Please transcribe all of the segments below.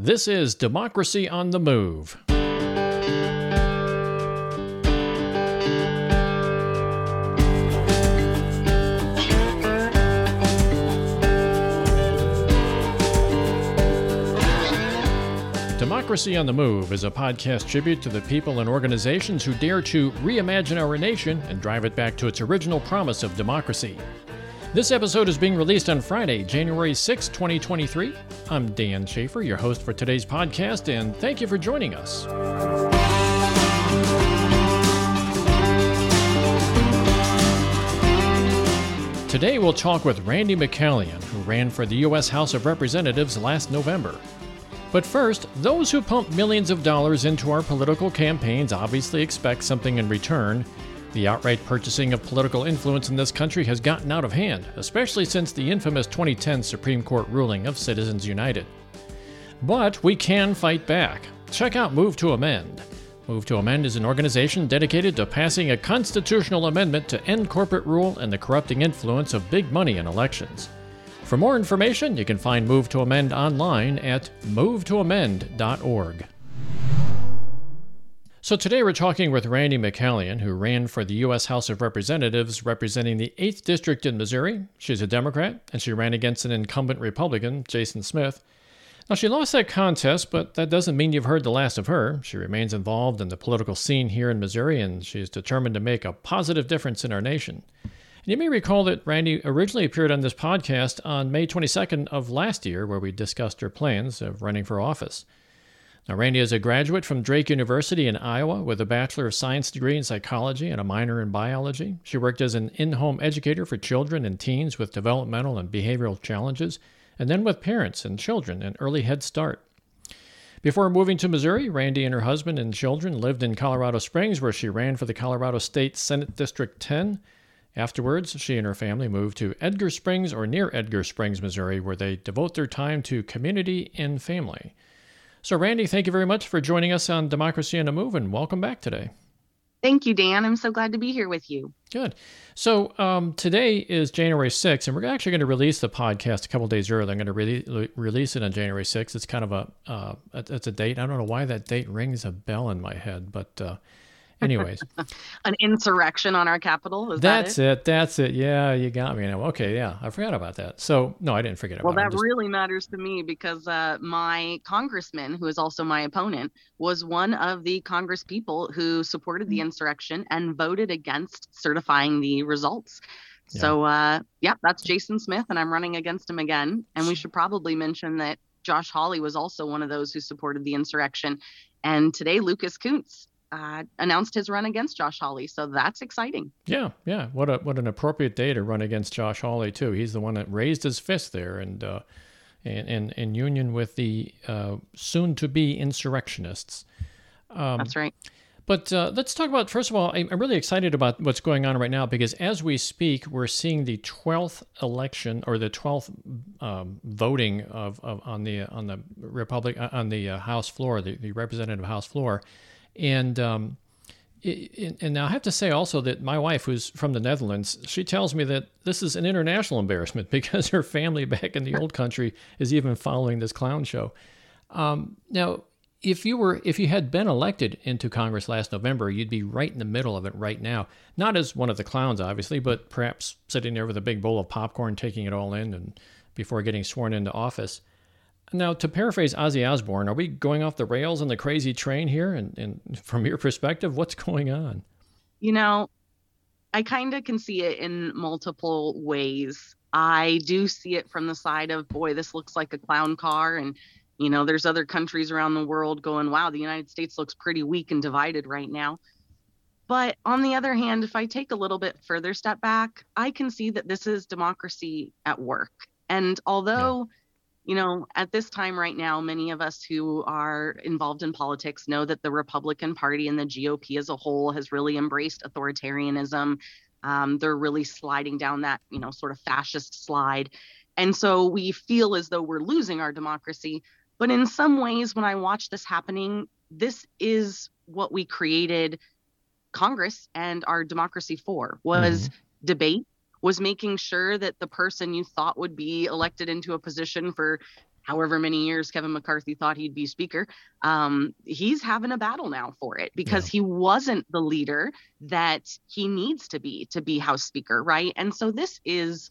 This is Democracy on the Move. Democracy on the Move is a podcast tribute to the people and organizations who dare to reimagine our nation and drive it back to its original promise of democracy. This episode is being released on Friday, January 6, 2023. I'm Dan Schaefer, your host for today's podcast, and thank you for joining us. Today, we'll talk with Randi McCallian, who ran for the U.S. House of Representatives last November. But first, those who pump millions of dollars into our political campaigns obviously expect something in return, the outright purchasing of political influence in this country has gotten out of hand, especially since the infamous 2010 Supreme Court ruling of Citizens United. But we can fight back. Check out Move to Amend. Move to Amend is an organization dedicated to passing a constitutional amendment to end corporate rule and the corrupting influence of big money in elections. For more information, you can find Move to Amend online at movetoamend.org. So today we're talking with Randi McCallian, who ran for the U.S. House of Representatives representing the 8th District in Missouri. She's a Democrat, and she ran against an incumbent Republican, Jason Smith. Now, she lost that contest, but that doesn't mean you've heard the last of her. She remains involved in the political scene here in Missouri, and she's determined to make a positive difference in our nation. And you may recall that Randi originally appeared on this podcast on May 22nd of last year, where we discussed her plans of running for office. Now, Randi is a graduate from Drake University in Iowa with a Bachelor of Science degree in psychology and a minor in biology. She worked as an in home educator for children and teens with developmental and behavioral challenges, and then with parents and children in early Head Start. Before moving to Missouri, Randi and her husband and children lived in Colorado Springs, where she ran for the Colorado State Senate District 10. Afterwards, she and her family moved to Edgar Springs or near Edgar Springs, Missouri, where they devote their time to community and family. So, Randi, thank you very much for joining us on Democracy on a Move, and welcome back today. Thank you, Dan. I'm so glad to be here with you. Good. So um, today is January 6th, and we're actually going to release the podcast a couple days early. I'm going to re- release it on January 6th. It's kind of a uh, it's a date. I don't know why that date rings a bell in my head, but uh, Anyways, an insurrection on our Capitol. Is that's that it? it? That's it. Yeah, you got me. Now, okay, yeah, I forgot about that. So no, I didn't forget about. Well, that just... really matters to me because uh, my congressman, who is also my opponent, was one of the Congress people who supported the mm. insurrection and voted against certifying the results. Yeah. So uh, yeah, that's Jason Smith, and I'm running against him again. And we should probably mention that Josh Hawley was also one of those who supported the insurrection. And today, Lucas Kunce uh, announced his run against Josh Hawley. So that's exciting. Yeah, yeah. What a what an appropriate day to run against Josh Hawley too. He's the one that raised his fist there and uh, in, in, in union with the uh, soon to be insurrectionists. Um, that's right. But uh, let's talk about first of all. I'm really excited about what's going on right now because as we speak, we're seeing the 12th election or the 12th um, voting of, of, on the on the Republic on the uh, House floor, the, the Representative House floor and um, it, and now I have to say also that my wife, who's from the Netherlands, she tells me that this is an international embarrassment because her family back in the old country is even following this clown show. Um, now, if you were if you had been elected into Congress last November, you'd be right in the middle of it right now. Not as one of the clowns, obviously, but perhaps sitting there with a big bowl of popcorn, taking it all in, and before getting sworn into office. Now, to paraphrase Ozzy Osbourne, are we going off the rails on the crazy train here? And, and from your perspective, what's going on? You know, I kind of can see it in multiple ways. I do see it from the side of, boy, this looks like a clown car. And, you know, there's other countries around the world going, wow, the United States looks pretty weak and divided right now. But on the other hand, if I take a little bit further step back, I can see that this is democracy at work. And although, yeah you know, at this time right now, many of us who are involved in politics know that the Republican Party and the GOP as a whole has really embraced authoritarianism. Um, they're really sliding down that, you know, sort of fascist slide. And so we feel as though we're losing our democracy. But in some ways, when I watch this happening, this is what we created Congress and our democracy for was mm-hmm. debate was making sure that the person you thought would be elected into a position for however many years Kevin McCarthy thought he'd be speaker, um, he's having a battle now for it because yeah. he wasn't the leader that he needs to be to be House Speaker, right? And so this is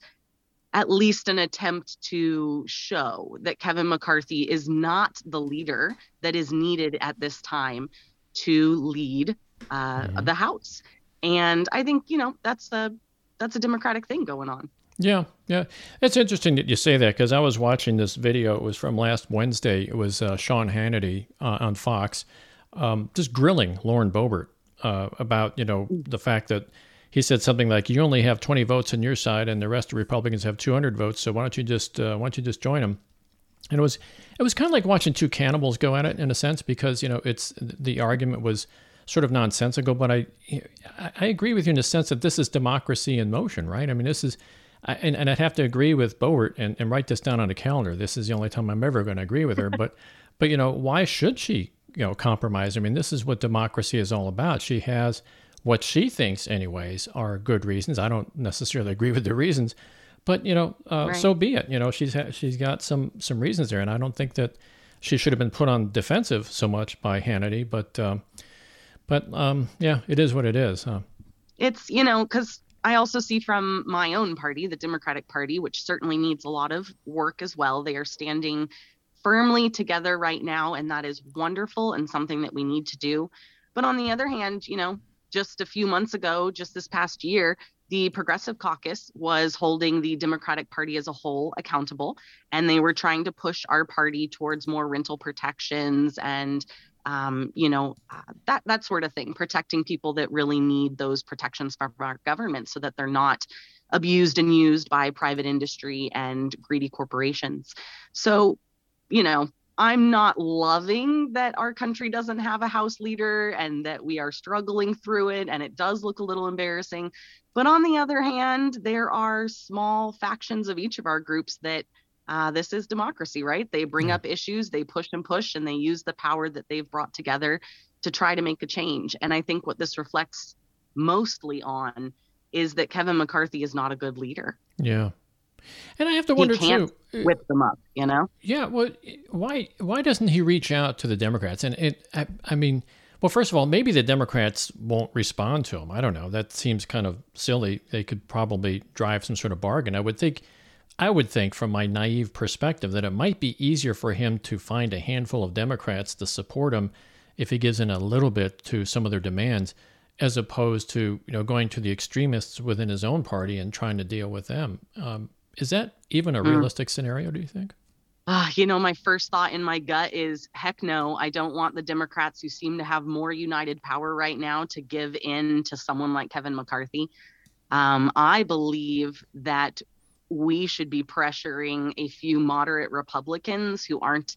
at least an attempt to show that Kevin McCarthy is not the leader that is needed at this time to lead uh, mm-hmm. the House. And I think you know that's a that's a Democratic thing going on. Yeah, yeah. It's interesting that you say that because I was watching this video. It was from last Wednesday. It was uh, Sean Hannity uh, on Fox, um, just grilling Lauren Boebert uh, about you know the fact that he said something like, "You only have 20 votes on your side, and the rest of Republicans have 200 votes. So why don't you just uh, why don't you just join them?" And it was it was kind of like watching two cannibals go at it in a sense because you know it's the argument was sort of nonsensical, but I I agree with you in the sense that this is democracy in motion, right? I mean, this is and, and I'd have to agree with Boebert and, and write this down on a calendar. This is the only time I'm ever going to agree with her. but, but you know, why should she, you know, compromise? I mean, this is what democracy is all about. She has what she thinks, anyways, are good reasons. I don't necessarily agree with the reasons, but you know, uh, right. so be it. You know, she's ha- she's got some some reasons there, and I don't think that she should have been put on defensive so much by Hannity. But, um, but um, yeah, it is what it is. Huh? It's you know because I also see from my own party, the Democratic Party, which certainly needs a lot of work as well. They are standing firmly together right now, and that is wonderful and something that we need to do. But on the other hand, you know, just a few months ago, just this past year, the Progressive Caucus was holding the Democratic Party as a whole accountable, and they were trying to push our party towards more rental protections and um, you know, uh, that that sort of thing, protecting people that really need those protections from our government, so that they're not abused and used by private industry and greedy corporations. So, you know, I'm not loving that our country doesn't have a house leader and that we are struggling through it, and it does look a little embarrassing. But on the other hand, there are small factions of each of our groups that uh, this is democracy, right? They bring up issues, they push and push, and they use the power that they've brought together to try to make a change. And I think what this reflects mostly on is that Kevin McCarthy is not a good leader. Yeah. And I have to wonder he can't too. Uh, whip them up, you know? Yeah. Well, why why doesn't he reach out to the Democrats? And it, I, I mean, well, first of all, maybe the Democrats won't respond to him. I don't know. That seems kind of silly. They could probably drive some sort of bargain. I would think I would think, from my naive perspective, that it might be easier for him to find a handful of Democrats to support him if he gives in a little bit to some of their demands, as opposed to you know going to the extremists within his own party and trying to deal with them. Um, is that even a hmm. realistic mm. scenario? Do you think? Uh, you know, my first thought in my gut is heck no, I don't want the Democrats who seem to have more united power right now to give in to someone like Kevin McCarthy. Um, I believe that we should be pressuring a few moderate Republicans who aren't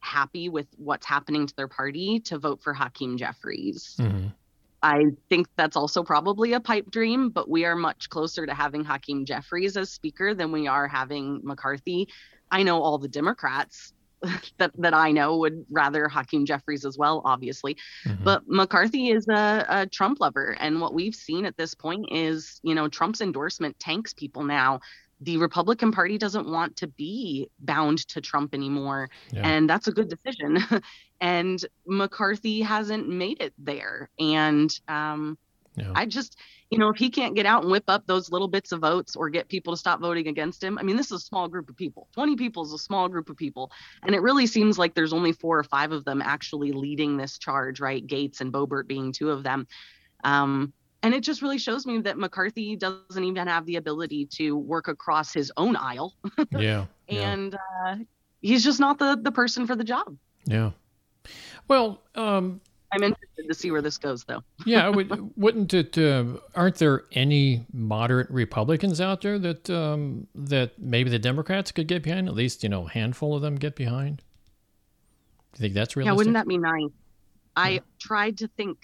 happy with what's happening to their party to vote for Hakeem Jeffries. Mm-hmm. I think that's also probably a pipe dream, but we are much closer to having Hakeem Jeffries as speaker than we are having McCarthy. I know all the Democrats that that I know would rather Hakeem Jeffries as well, obviously. Mm-hmm. But McCarthy is a, a, Trump lover, and what we've seen at this point is, you know, Trump's endorsement tanks people now the Republican Party doesn't want to be bound to Trump anymore. Yeah. And that's a good decision. and McCarthy hasn't made it there. And um, yeah. I just, you know, if he can't get out and whip up those little bits of votes or get people to stop voting against him, I mean, this is a small group of people. 20 people is a small group of people. And it really seems like there's only four or five of them actually leading this charge, right? Gaetz and Boebert being two of them. Um, and it just really shows me that McCarthy doesn't even have the ability to work across his own aisle. yeah. And Uh, he's just not the the person for the job. Yeah. Well, um, I'm interested to see where this goes, though. yeah, would, wouldn't it? Uh, aren't there any moderate Republicans out there that um, that maybe the Democrats could get behind? At least you know, a handful of them get behind. Do you think that's realistic? Yeah, wouldn't that be nice? I yeah. tried to think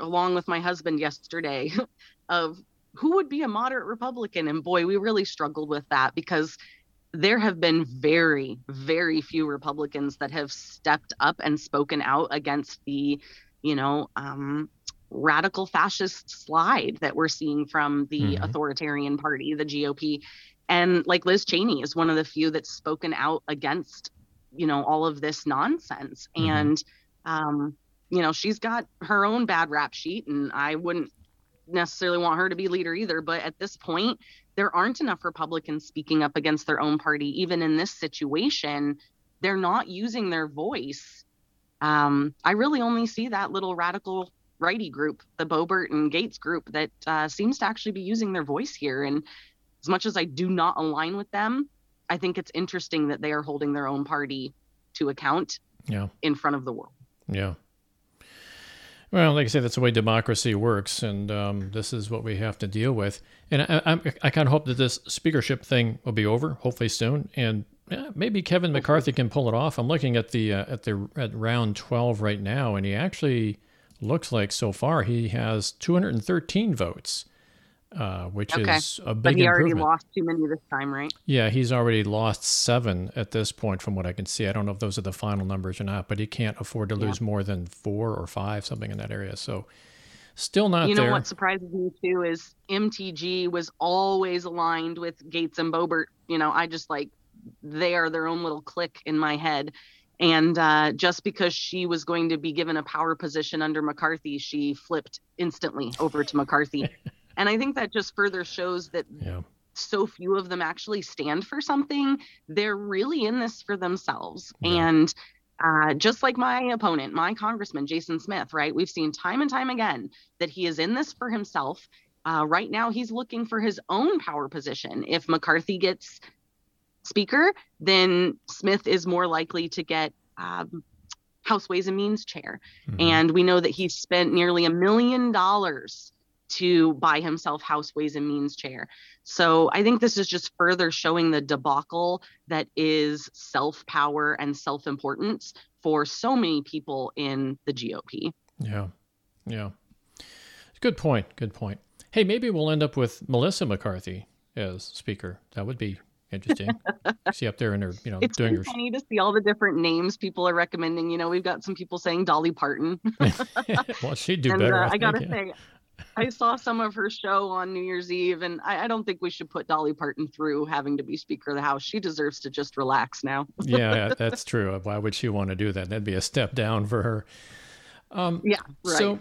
along with my husband yesterday of who would be a moderate Republican. And boy, we really struggled with that because there have been very, very few Republicans that have stepped up and spoken out against the, you know, um, radical fascist slide that we're seeing from the mm-hmm. authoritarian party, the GOP. And like Liz Cheney is one of the few that's spoken out against you know all of this nonsense mm-hmm. and um you know she's got her own bad rap sheet and i wouldn't necessarily want her to be leader either but at this point there aren't enough republicans speaking up against their own party even in this situation they're not using their voice um, i really only see that little radical righty group the boebert and Gaetz group that uh, seems to actually be using their voice here and as much as i do not align with them I think it's interesting that they are holding their own party to account yeah. in front of the world. Yeah. Well, like I say, that's the way democracy works, and um, this is what we have to deal with. And I, I, I kind of hope that this speakership thing will be over, hopefully soon, and yeah, maybe Kevin McCarthy can pull it off. I'm looking at the uh, at the at round 12 right now, and he actually looks like so far he has 213 votes uh, which okay. is a big But he already lost too many this time, right? Yeah, he's already lost seven at this point, from what I can see. I don't know if those are the final numbers or not, but he can't afford to lose yeah. more than four or five, something in that area. So, still not. You know there. what surprises me too is MTG was always aligned with Gaetz and Boebert You know, I just like they are their own little clique in my head. And uh, just because she was going to be given a power position under McCarthy, she flipped instantly over to McCarthy. And I think that just further shows that yeah. so few of them actually stand for something. They're really in this for themselves. Yeah. And uh, just like my opponent, my congressman, Jason Smith, right? We've seen time and time again that he is in this for himself. Uh, right now, he's looking for his own power position. If McCarthy gets speaker, then Smith is more likely to get um, House Ways and Means chair. Mm-hmm. And we know that he spent nearly a million dollars to buy himself House Ways and Means chair. So I think this is just further showing the debacle that is self power and self importance for so many people in the GOP. Yeah. Yeah. Good point. Good point. Hey, maybe we'll end up with Melissa McCarthy as speaker. That would be interesting. see up there in her, you know, it's doing her. It's funny to see all the different names people are recommending. You know, we've got some people saying Dolly Parton. well, she'd do and, better. Uh, I, I gotta yeah. say, I saw some of her show on New Year's Eve, and I, I, don't think we should put Dolly Parton through having to be Speaker of the House. She deserves to just relax now. yeah, that's true. Why would she want to do that? That'd be a step down for her. Um, yeah, right. So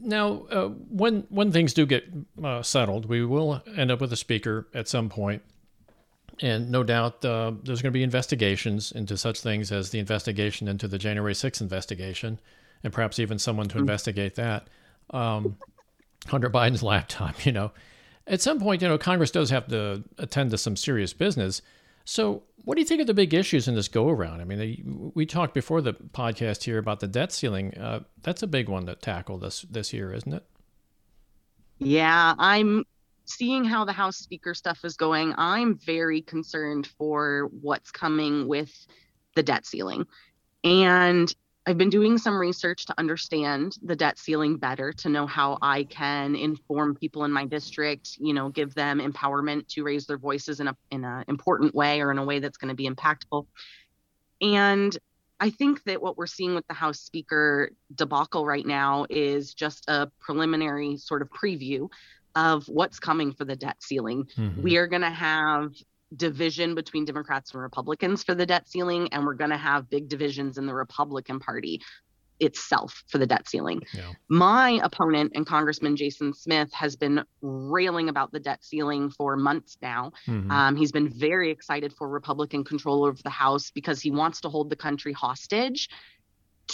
now, uh, when when things do get uh, settled, we will end up with a Speaker at some point. And no doubt uh, there's going to be investigations into such things as the investigation into the January 6th investigation, and perhaps even someone to mm-hmm. investigate that. Um, Hunter Biden's laptop, you know. At some point, you know, Congress does have to attend to some serious business. So, what do you think of the big issues in this go around? I mean, we talked before the podcast here about the debt ceiling. Uh, that's a big one to tackle this this year, isn't it? Yeah, I'm seeing how the House Speaker stuff is going. I'm very concerned for what's coming with the debt ceiling. And I've been doing some research to understand the debt ceiling better, to know how I can inform people in my district, you know, give them empowerment to raise their voices in a in an important way or in a way that's going to be impactful. And I think that what we're seeing with the House Speaker debacle right now is just a preliminary sort of preview of what's coming for the debt ceiling. Mm-hmm. We are going to have division between Democrats and Republicans for the debt ceiling, and we're going to have big divisions in the Republican Party itself for the debt ceiling. Yeah. My opponent and Congressman Jason Smith has been railing about the debt ceiling for months now. Mm-hmm. Um, he's been very excited for Republican control over the House because he wants to hold the country hostage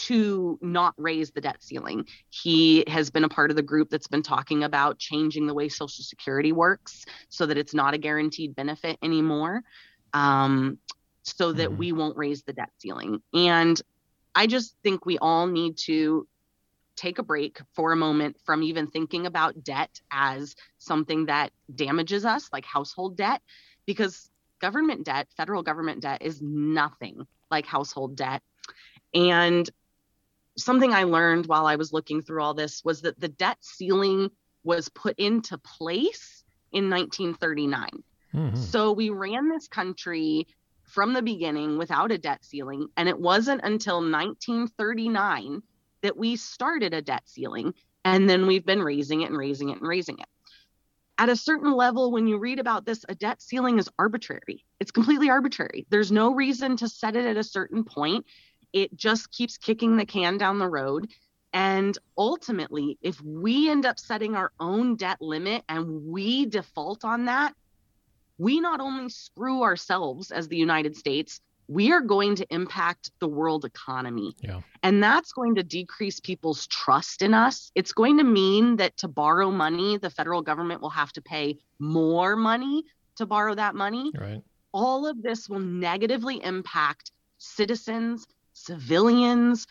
to not raise the debt ceiling. He has been a part of the group that's been talking about changing the way Social Security works so that it's not a guaranteed benefit anymore, um, so that mm-hmm. we won't raise the debt ceiling. And I just think we all need to take a break for a moment from even thinking about debt as something that damages us, like household debt, because government debt, federal government debt, is nothing like household debt. And something I learned while I was looking through all this was that the debt ceiling was put into place in 1939. Mm-hmm. So we ran this country from the beginning without a debt ceiling. And it wasn't until 1939 that we started a debt ceiling. And then we've been raising it and raising it and raising it. at a certain level, when you read about this, a debt ceiling is arbitrary. It's completely arbitrary. There's no reason to set it at a certain point. It just keeps kicking the can down the road. And ultimately, if we end up setting our own debt limit and we default on that, we not only screw ourselves as the United States, we are going to impact the world economy. Yeah. And that's going to decrease people's trust in us. It's going to mean that to borrow money, the federal government will have to pay more money to borrow that money. Right. All of this will negatively impact citizens, civilians,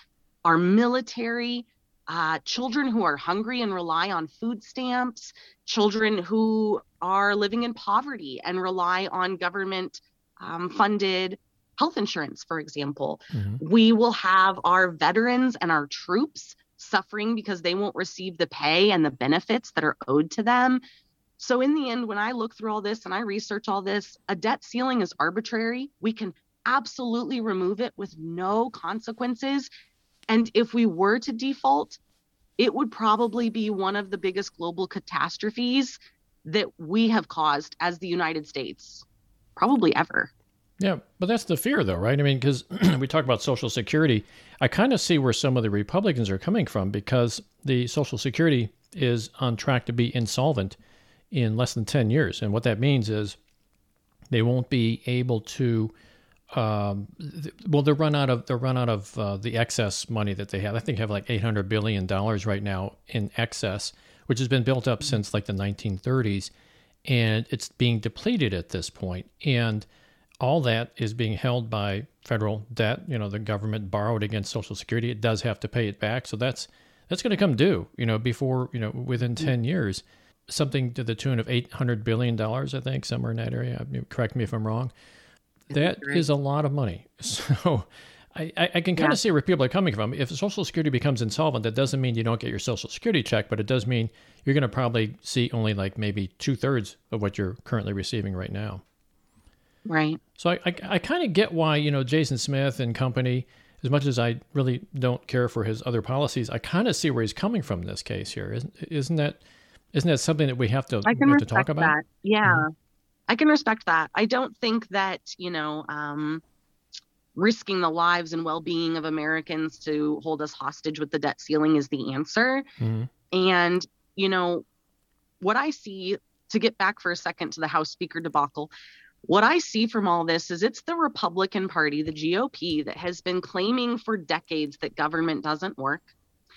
our military, uh, children who are hungry and rely on food stamps, children who are living in poverty and rely on government um, funded health insurance, for example. Mm-hmm. We will have our veterans and our troops suffering because they won't receive the pay and the benefits that are owed to them. So, in the end, when I look through all this and I research all this, a debt ceiling is arbitrary. We can absolutely remove it with no consequences. And if we were to default, it would probably be one of the biggest global catastrophes that we have caused as the United States, probably ever. Yeah, but that's the fear, though, right? I mean, because we talk about Social Security, I kind of see where some of the Republicans are coming from because the Social Security is on track to be insolvent in less than 10 years. And what that means is they won't be able to. Um, th- well, they're run out of they're run out of uh, the excess money that they have. I think they have like 800 billion dollars right now in excess, which has been built up since like the 1930s, and it's being depleted at this point. And all that is being held by federal debt. You know, the government borrowed against Social Security. It does have to pay it back. So that's that's going to come due. You know, before you know within mm. ten years, something to the tune of eight hundred billion dollars. I think somewhere in that area. Correct me if I'm wrong. That is a lot of money. So. I, I can kind yeah. of see where people are coming from. If Social Security becomes insolvent, that doesn't mean you don't get your Social Security check, but it does mean you're going to probably see only like maybe two thirds of what you're currently receiving right now. Right. So I, I, I kind of get why, you know, Jason Smith and company, as much as I really don't care for his other policies, I kind of see where he's coming from in this case here. Isn't, isn't that, isn't that something that we have to, I can have to talk about? That. Yeah. Mm-hmm. I can respect that. I don't think that, you know, um, risking the lives and well-being of Americans to hold us hostage with the debt ceiling is the answer. Mm-hmm. And, you know, what I see to get back for a second to the House Speaker debacle, what I see from all this is it's the Republican Party, the GOP, that has been claiming for decades that government doesn't work.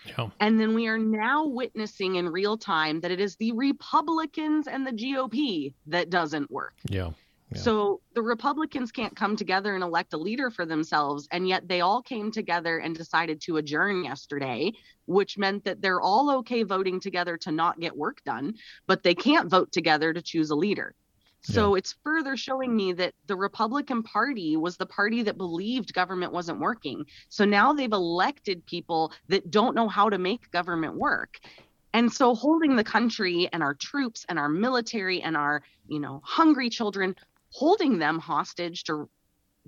Yeah. And then we are now witnessing in real time that it is the Republicans and the GOP that doesn't work. Yeah. yeah. So the Republicans can't come together and elect a leader for themselves. And yet they all came together and decided to adjourn yesterday, which meant that they're all okay voting together to not get work done, but they can't vote together to choose a leader. So yeah. it's further showing me that the Republican Party was the party that believed government wasn't working. So now they've elected people that don't know how to make government work. And so holding the country and our troops and our military and our, you know, hungry children, holding them hostage to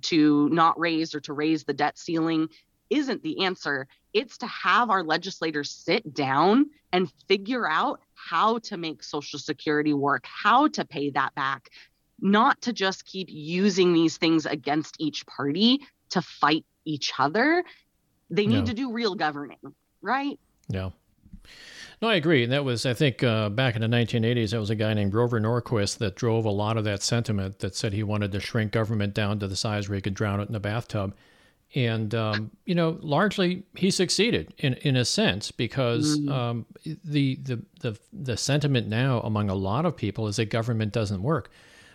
to not raise or to raise the debt ceiling isn't the answer. It's to have our legislators sit down and figure out how to make Social Security work, how to pay that back, not to just keep using these things against each party to fight each other. They need yeah. to do real governing, right? Yeah. No, I agree. And that was, I think, uh, back in the 1980s, there was a guy named Grover Norquist that drove a lot of that sentiment that said he wanted to shrink government down to the size where he could drown it in a bathtub and um, you know, largely he succeeded in in a sense because mm. um, the, the the the sentiment now among a lot of people is that government doesn't work.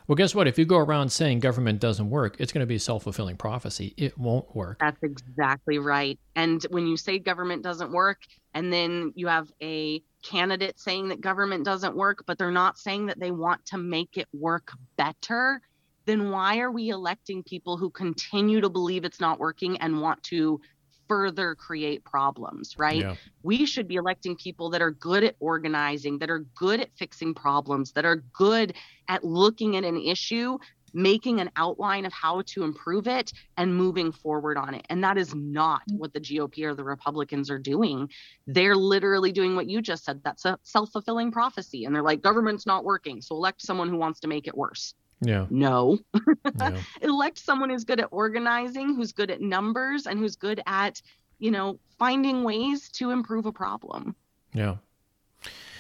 Well, guess what? If you go around saying government doesn't work, it's going to be a self fulfilling prophecy. It won't work. That's exactly right. And when you say government doesn't work, and then you have a candidate saying that government doesn't work, but they're not saying that they want to make it work better then why are we electing people who continue to believe it's not working and want to further create problems, right? Yeah. We should be electing people that are good at organizing, that are good at fixing problems, that are good at looking at an issue making an outline of how to improve it and moving forward on it. And that is not mm. what the GOP or the Republicans are doing. They're literally doing what you just said. That's a self fulfilling prophecy. And they're like, government's not working. So elect someone who wants to make it worse. Yeah. No. yeah. elect someone who's good at organizing, who's good at numbers, and who's good at, you know, finding ways to improve a problem. Yeah.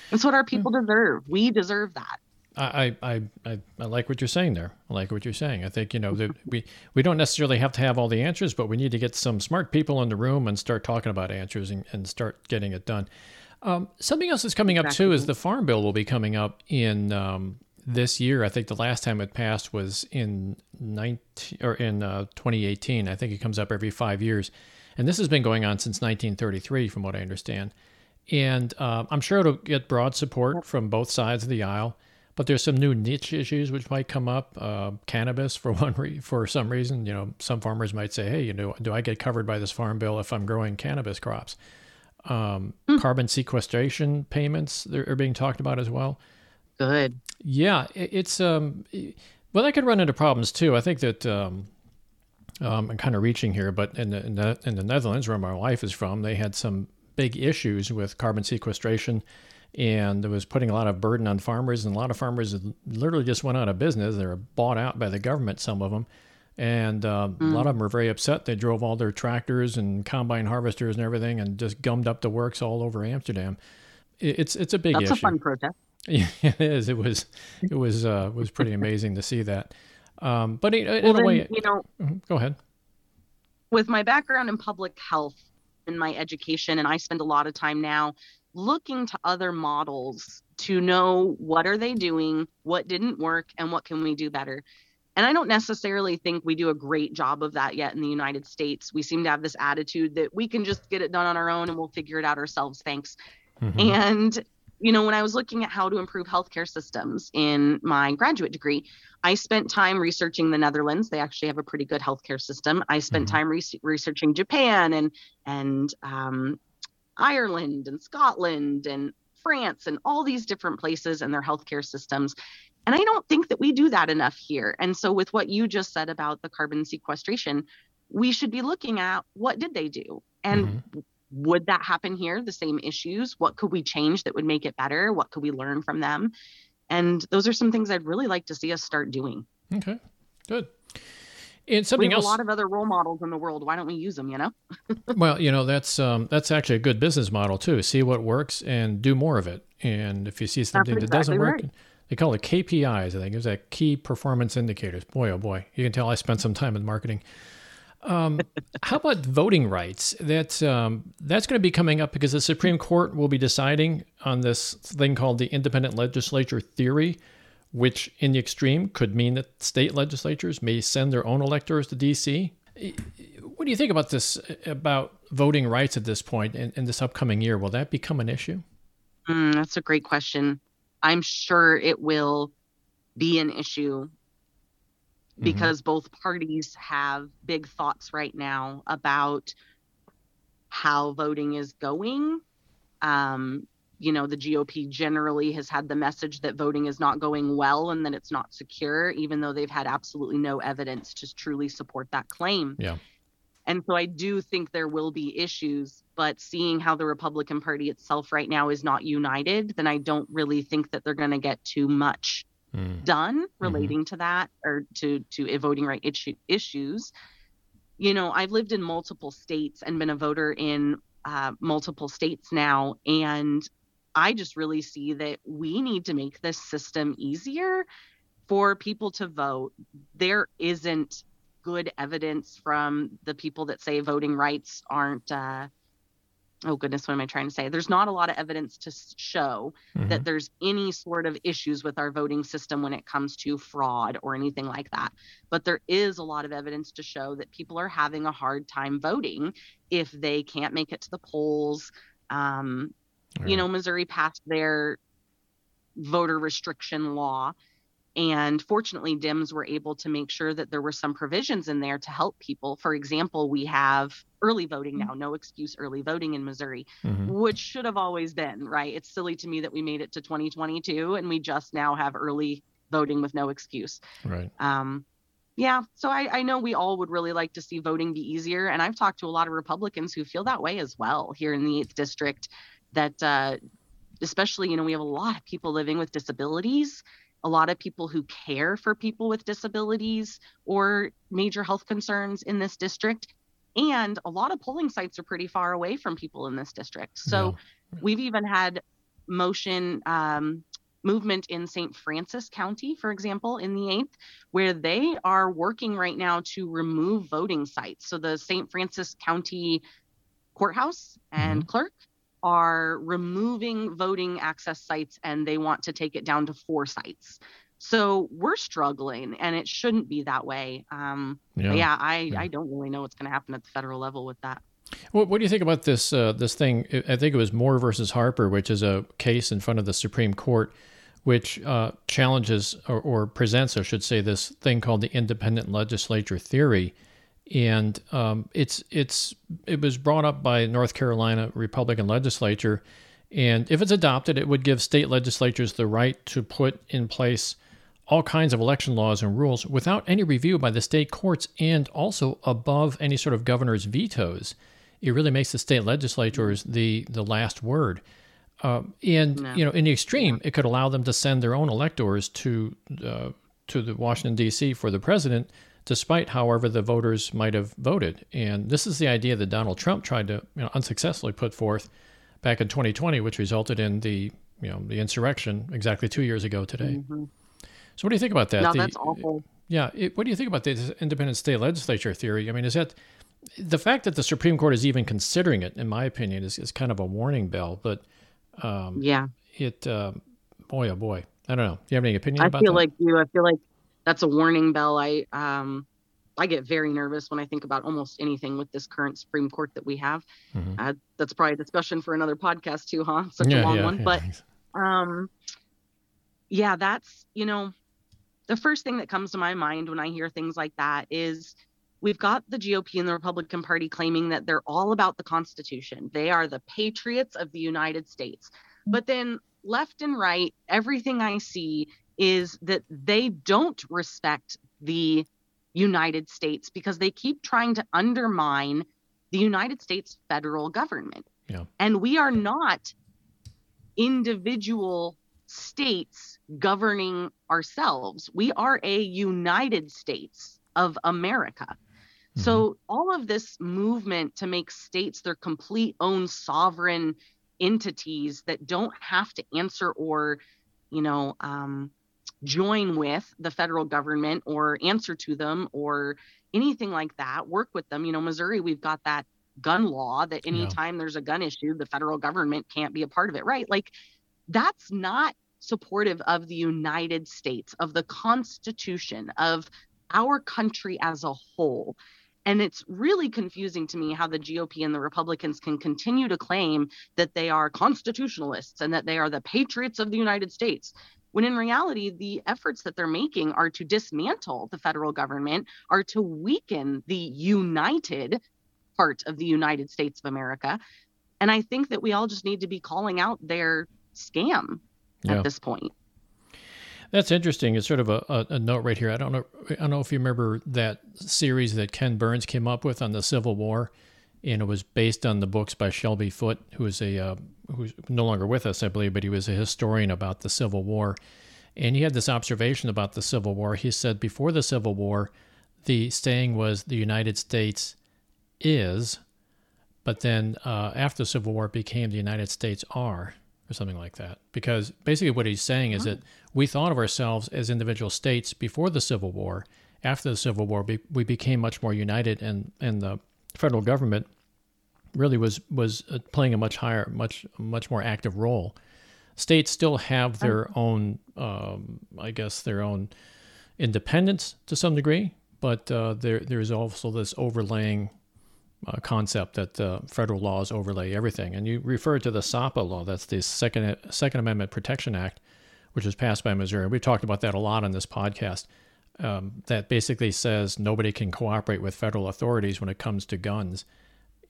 That's what our people mm. deserve. We deserve that. I, I, I, I like what you're saying there. I like what you're saying. I think, you know, that we, we don't necessarily have to have all the answers, but we need to get some smart people in the room and start talking about answers and, and start getting it done. Um, something else that's coming exactly. up too is the Farm Bill will be coming up in um, this year. I think the last time it passed was in 19 or in uh, 2018. I think it comes up every five years, and this has been going on since 1933, from what I understand. And uh, I'm sure it'll get broad support from both sides of the aisle. But there's some new niche issues which might come up. Uh, cannabis, for one, re- for some reason, you know, some farmers might say, "Hey, you know, do I get covered by this farm bill if I'm growing cannabis crops?" Um, mm. Carbon sequestration payments are being talked about as well. Good. Yeah, it's um, well, that could run into problems too. I think that um, um, I'm kind of reaching here, but in the, in the in the Netherlands, where my wife is from, they had some big issues with carbon sequestration and it was putting a lot of burden on farmers. And a lot of farmers literally just went out of business. They were bought out by the government, some of them. And mm. a lot of them were very upset. They drove all their tractors and combine harvesters and everything and just gummed up the works all over Amsterdam. It's it's a big That's issue. That's a fun protest. Yeah, it is. It was it was uh, was pretty amazing to see that. Um, but in, in well, a way, you know, mm-hmm, go ahead. With my background in public health and my education, and I spend a lot of time now looking to other models to know what are they doing, what didn't work, and what can we do better. And I don't necessarily think we do a great job of that yet in the United States. We seem to have this attitude that we can just get it done on our own and we'll figure it out ourselves. Thanks. Mm-hmm. And, you know, when I was looking at how to improve healthcare systems in my graduate degree, I spent time researching the Netherlands. They actually have a pretty good healthcare system. I spent mm-hmm. time re- researching Japan and and um, Ireland and Scotland and France and all these different places and their healthcare systems. And I don't think that we do that enough here. And so, with what you just said about the carbon sequestration, we should be looking at what did they do and mm-hmm. Would that happen here the same issues what could we change that would make it better what could we learn from them and those are some things i'd really like to see us start doing okay good and something we have else. A lot of other role models in the world. Why don't we use them? You know. well, you know that's um, that's actually a good business model too. See what works and do more of it. And if you see something that doesn't work, right. they call it KPIs. I think it's that key performance indicators. Boy, oh boy, you can tell I spent some time in marketing. Um, how about voting rights? That um, that's going to be coming up because the Supreme Court will be deciding on this thing called the independent legislature theory which in the extreme could mean that state legislatures may send their own electors to DC. What do you think about this, about voting rights at this point in, in this upcoming year? Will that become an issue? Mm, that's a great question. I'm sure it will be an issue. Because mm-hmm. both parties have big thoughts right now about how voting is going. Um, you know the GOP generally has had the message that voting is not going well and that it's not secure even though they've had absolutely no evidence to truly support that claim. Yeah. And so I do think there will be issues, but seeing how the Republican Party itself right now is not united, then I don't really think that they're going to get too much mm. done relating mm-hmm. to that or to to voting right issue, issues. You know, I've lived in multiple states and been a voter in uh, multiple states now, and I just really see that we need to make this system easier for people to vote. There isn't good evidence from the people that say voting rights aren't uh, oh goodness what am i trying to say there's not a lot of evidence to show mm-hmm. that there's any sort of issues with our voting system when it comes to fraud or anything like that but there is a lot of evidence to show that people are having a hard time voting if they can't make it to the polls um, Right. You know, Missouri passed their voter restriction law. And fortunately, Dems were able to make sure that there were some provisions in there to help people. For example, we have early voting mm-hmm. now, no excuse early voting in Missouri, mm-hmm. which should have always been, right? It's silly to me that we made it to 2022 and we just now have early voting with no excuse. Right. Um, yeah, so I, I know we all would really like to see voting be easier, and I've talked to a lot of Republicans who feel that way as well here in the eighth district. That uh, especially, you know, we have a lot of people living with disabilities, a lot of people who care for people with disabilities or major health concerns in this district, and a lot of polling sites are pretty far away from people in this district. So yeah. we've even had motion um, movement in St. Francis County, for example, in the 8th, where they are working right now to remove voting sites. So the St. Francis County courthouse and mm-hmm. clerk are removing voting access sites and they want to take it down to four sites. So we're struggling and it shouldn't be that way. Um, yeah, yeah I, yeah. I don't really know what's going to happen at the federal level with that. What, what do you think about this uh, this thing? I think it was Moore versus Harper, which is a case in front of the Supreme Court, which uh, challenges or, or, presents, I should say, this thing called the independent legislature theory, and um, it's it's it was brought up by North Carolina Republican legislature, and if it's adopted, it would give state legislatures the right to put in place all kinds of election laws and rules without any review by the state courts, and also above any sort of governor's vetoes. It really makes the state legislatures the the last word. Uh, and no. you know, in the extreme, it could allow them to send their own electors to uh, to the Washington D.C. for the president despite however the voters might have voted. And this is the idea that Donald Trump tried to you know, unsuccessfully put forth back in 2020, which resulted in the you know the insurrection exactly two years ago today. Mm-hmm. So what do you think about that? No, the, that's awful. Yeah, it, what do you think about this independent state legislature theory? I mean, is that the fact that the Supreme Court is even considering it, in my opinion, is, is kind of a warning bell. But um, yeah, it uh, boy oh boy, I don't know. Do you have any opinion I about that? I feel like you. I feel like that's a warning bell. I um I get very nervous when I think about almost anything with this current Supreme Court that we have. Mm-hmm. Uh, that's probably a discussion for another podcast too, huh? Such yeah, a long yeah, one, yeah. but um, yeah, that's you know, the first thing that comes to my mind when I hear things like that is we've got the GOP and the Republican Party claiming that they're all about the Constitution. They are the patriots of the United States. But then left and right, everything I see is that they don't respect the United States because they keep trying to undermine the United States federal government. Yeah. And we are not individual states governing ourselves. We are a United States of America. Mm-hmm. So all of this movement to make states their complete own sovereign entities that don't have to answer or, you know, um, join with the federal government or answer to them or anything like that, work with them. You know, Missouri, we've got that gun law that anytime yeah. there's a gun issue, the federal government can't be a part of it, right? Like that's not supportive of the United States, of the Constitution, of our country as a whole. And it's really confusing to me how the GOP and the Republicans can continue to claim that they are constitutionalists and that they are the patriots of the United States when in reality, the efforts that they're making are to dismantle the federal government, are to weaken the united part of the United States of America. And I think that we all just need to be calling out their scam yeah. at this point. That's interesting. It's sort of a, a, a, note right here. I don't know. I don't know if you remember that series that Ken Burns came up with on the Civil War, and it was based on the books by Shelby Foote, who is a uh, who's no longer with us, I believe, but he was a historian about the Civil War. And he had this observation about the Civil War. He said before the Civil War, the saying was the United States is, but then uh, after the Civil War, it became the United States are, or something like that. Because basically, what he's saying is that we thought of ourselves as individual states before the Civil War. After the Civil War, we became much more united, and, and the federal government really was was uh, playing a much higher, much much more active role. States still have their own, um, I guess, their own independence to some degree, but uh, there there's also this overlaying uh, concept that uh, federal laws overlay everything. And you refer to the SAPA law, that's the Second Second Amendment Protection Act, which was passed by Missouri. We've talked about that a lot on this podcast. Um, that basically says nobody can cooperate with federal authorities when it comes to guns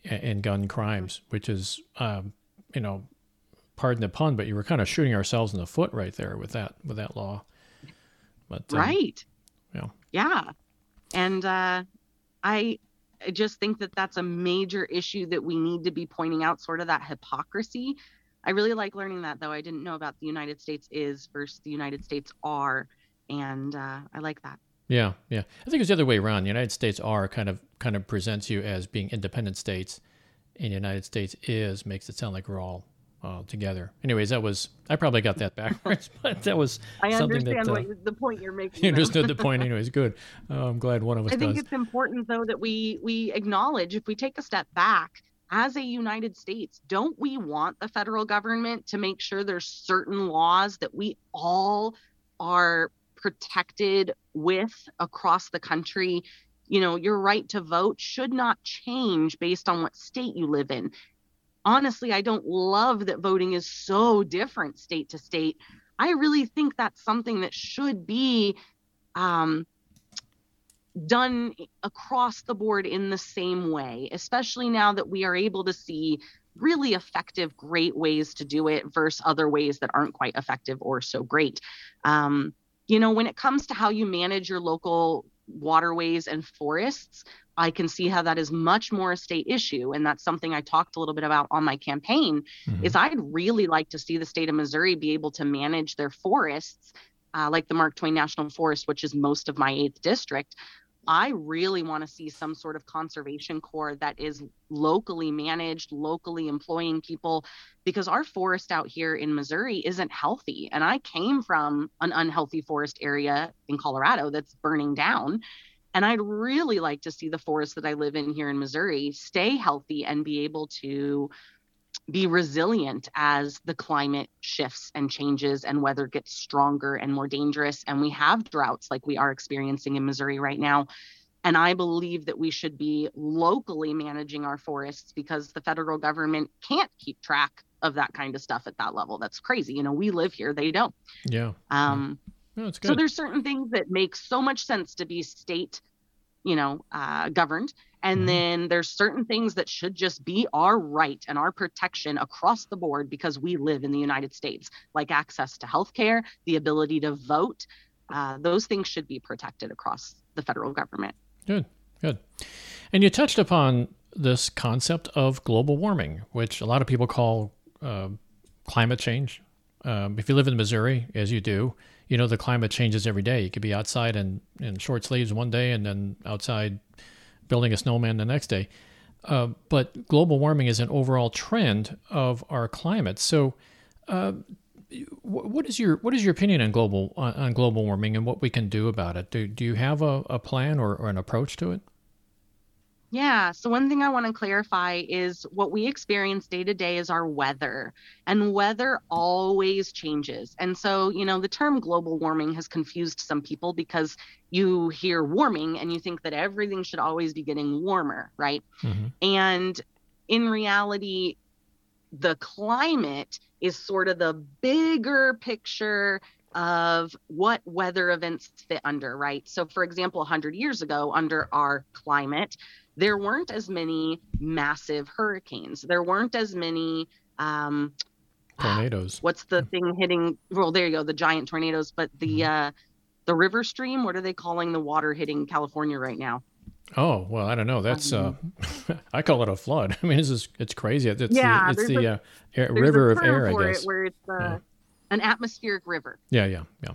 and gun crimes, which is, um, you know, pardon the pun, but you were kind of shooting ourselves in the foot right there with that with that law. But um, right. Yeah. Yeah. And uh, I I just think that that's a major issue that we need to be pointing out, sort of that hypocrisy. I really like learning that, though. I didn't know about the United States is versus the United States are, and uh, I like that. Yeah, yeah. I think it's the other way around. The United States are kind of kind of presents you as being independent states, and the United States is makes it sound like we're all uh, together. Anyways, that was I probably got that backwards, but that was I something understand that uh, what you- the point you're making. you understood the point. Anyways, good. Uh, I'm glad one of us I think does. it's important though that we we acknowledge if we take a step back as a United States, don't we want the federal government to make sure there's certain laws that we all are protected with across the country? You know, your right to vote should not change based on what state you live in. Honestly, I don't love that voting is so different state to state. I really think that's something that should be um, done across the board in the same way, especially now that we are able to see really effective, great ways to do it versus other ways that aren't quite effective or so great. Um, you know, when it comes to how you manage your local waterways and forests, I can see how that is much more a state issue. And that's something I talked a little bit about on my campaign Mhm. is I'd really like to see the state of Missouri be able to manage their forests, uh, like the Mark Twain National Forest, which is most of my eighth district. I really want to see some sort of conservation corps that is locally managed, locally employing people, because our forest out here in Missouri isn't healthy. And I came from an unhealthy forest area in Colorado that's burning down. And I'd really like to see the forest that I live in here in Missouri stay healthy and be able to be resilient as the climate shifts and changes and weather gets stronger and more dangerous. And we have droughts like we are experiencing in Missouri right now. And I believe that we should be locally managing our forests because the federal government can't keep track of that kind of stuff at that level. That's crazy. You know, we live here, they don't. Yeah. Um, No, so there's certain things that make so much sense to be state, you know, uh, governed, and Mhm. then there's certain things that should just be our right and our protection across the board because we live in the United States, like access to health care, the ability to vote. Uh, those things should be protected across the federal government. Good, good. And you touched upon this concept of global warming, which a lot of people call uh, climate change. Um, if you live in Missouri, as you do, you know the climate changes every day. You could be outside in, in short sleeves one day and then outside building a snowman the next day. Uh, but global warming is an overall trend of our climate. So, uh, wh- what is your what is your opinion on global on global warming and what we can do about it? Do do you have a, a plan or, or an approach to it? Yeah. So, one thing I want to clarify is what we experience day to day is our weather, and weather always changes. And so, you know, the term global warming has confused some people because you hear warming and you think that everything should always be getting warmer, right? Mhm. And in reality, the climate is sort of the bigger picture of what weather events fit under, right? So, for example, 100 years ago, under our climate, there weren't as many massive hurricanes. There weren't as many, um, Tornadoes. what's the thing hitting? Well, there you go, the giant tornadoes. But the uh, the river stream, what are they calling the water hitting California right now? Oh well, I don't know. That's uh, I call it a flood. I mean, this is it's crazy. It's Yeah, the, it's the a- uh, air, river of air, I guess. it where it's uh, Yeah. an atmospheric river. Yeah, yeah, yeah.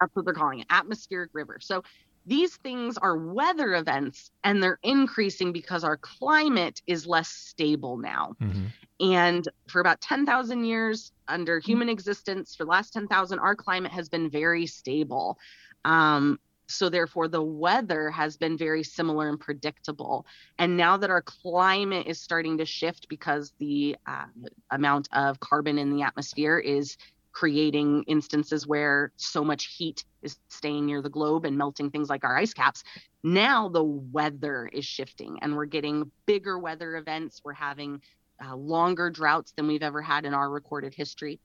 That's what they're calling it, atmospheric river. So these things are weather events and they're increasing because our climate is less stable now. hmm And for about 10,000 years under human existence, for the last 10,000, our climate has been very stable. Um, so therefore, the weather has been very similar and predictable. And now that our climate is starting to shift because the uh, amount of carbon in the atmosphere is creating instances where so much heat is staying near the globe and melting things like our ice caps. Now the weather is shifting and we're getting bigger weather events. We're having uh, longer droughts than we've ever had in our recorded history.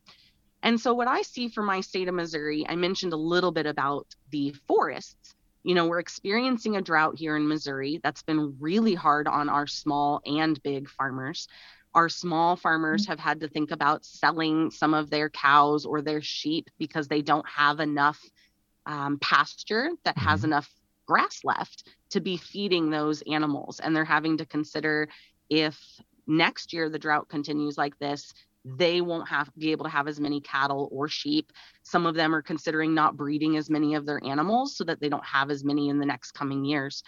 And so, what I see for my state of Missouri, I mentioned a little bit about the forests. You know, we're experiencing a drought here in Missouri that's been really hard on our small and big farmers. Our small farmers have had to think about selling some of their cows or their sheep because they don't have enough um, pasture that mm-hmm. has enough grass left to be feeding those animals. And they're having to consider if next year the drought continues like this, they won't have be able to have as many cattle or sheep. Some of them are considering not breeding as many of their animals so that they don't have as many in the next coming years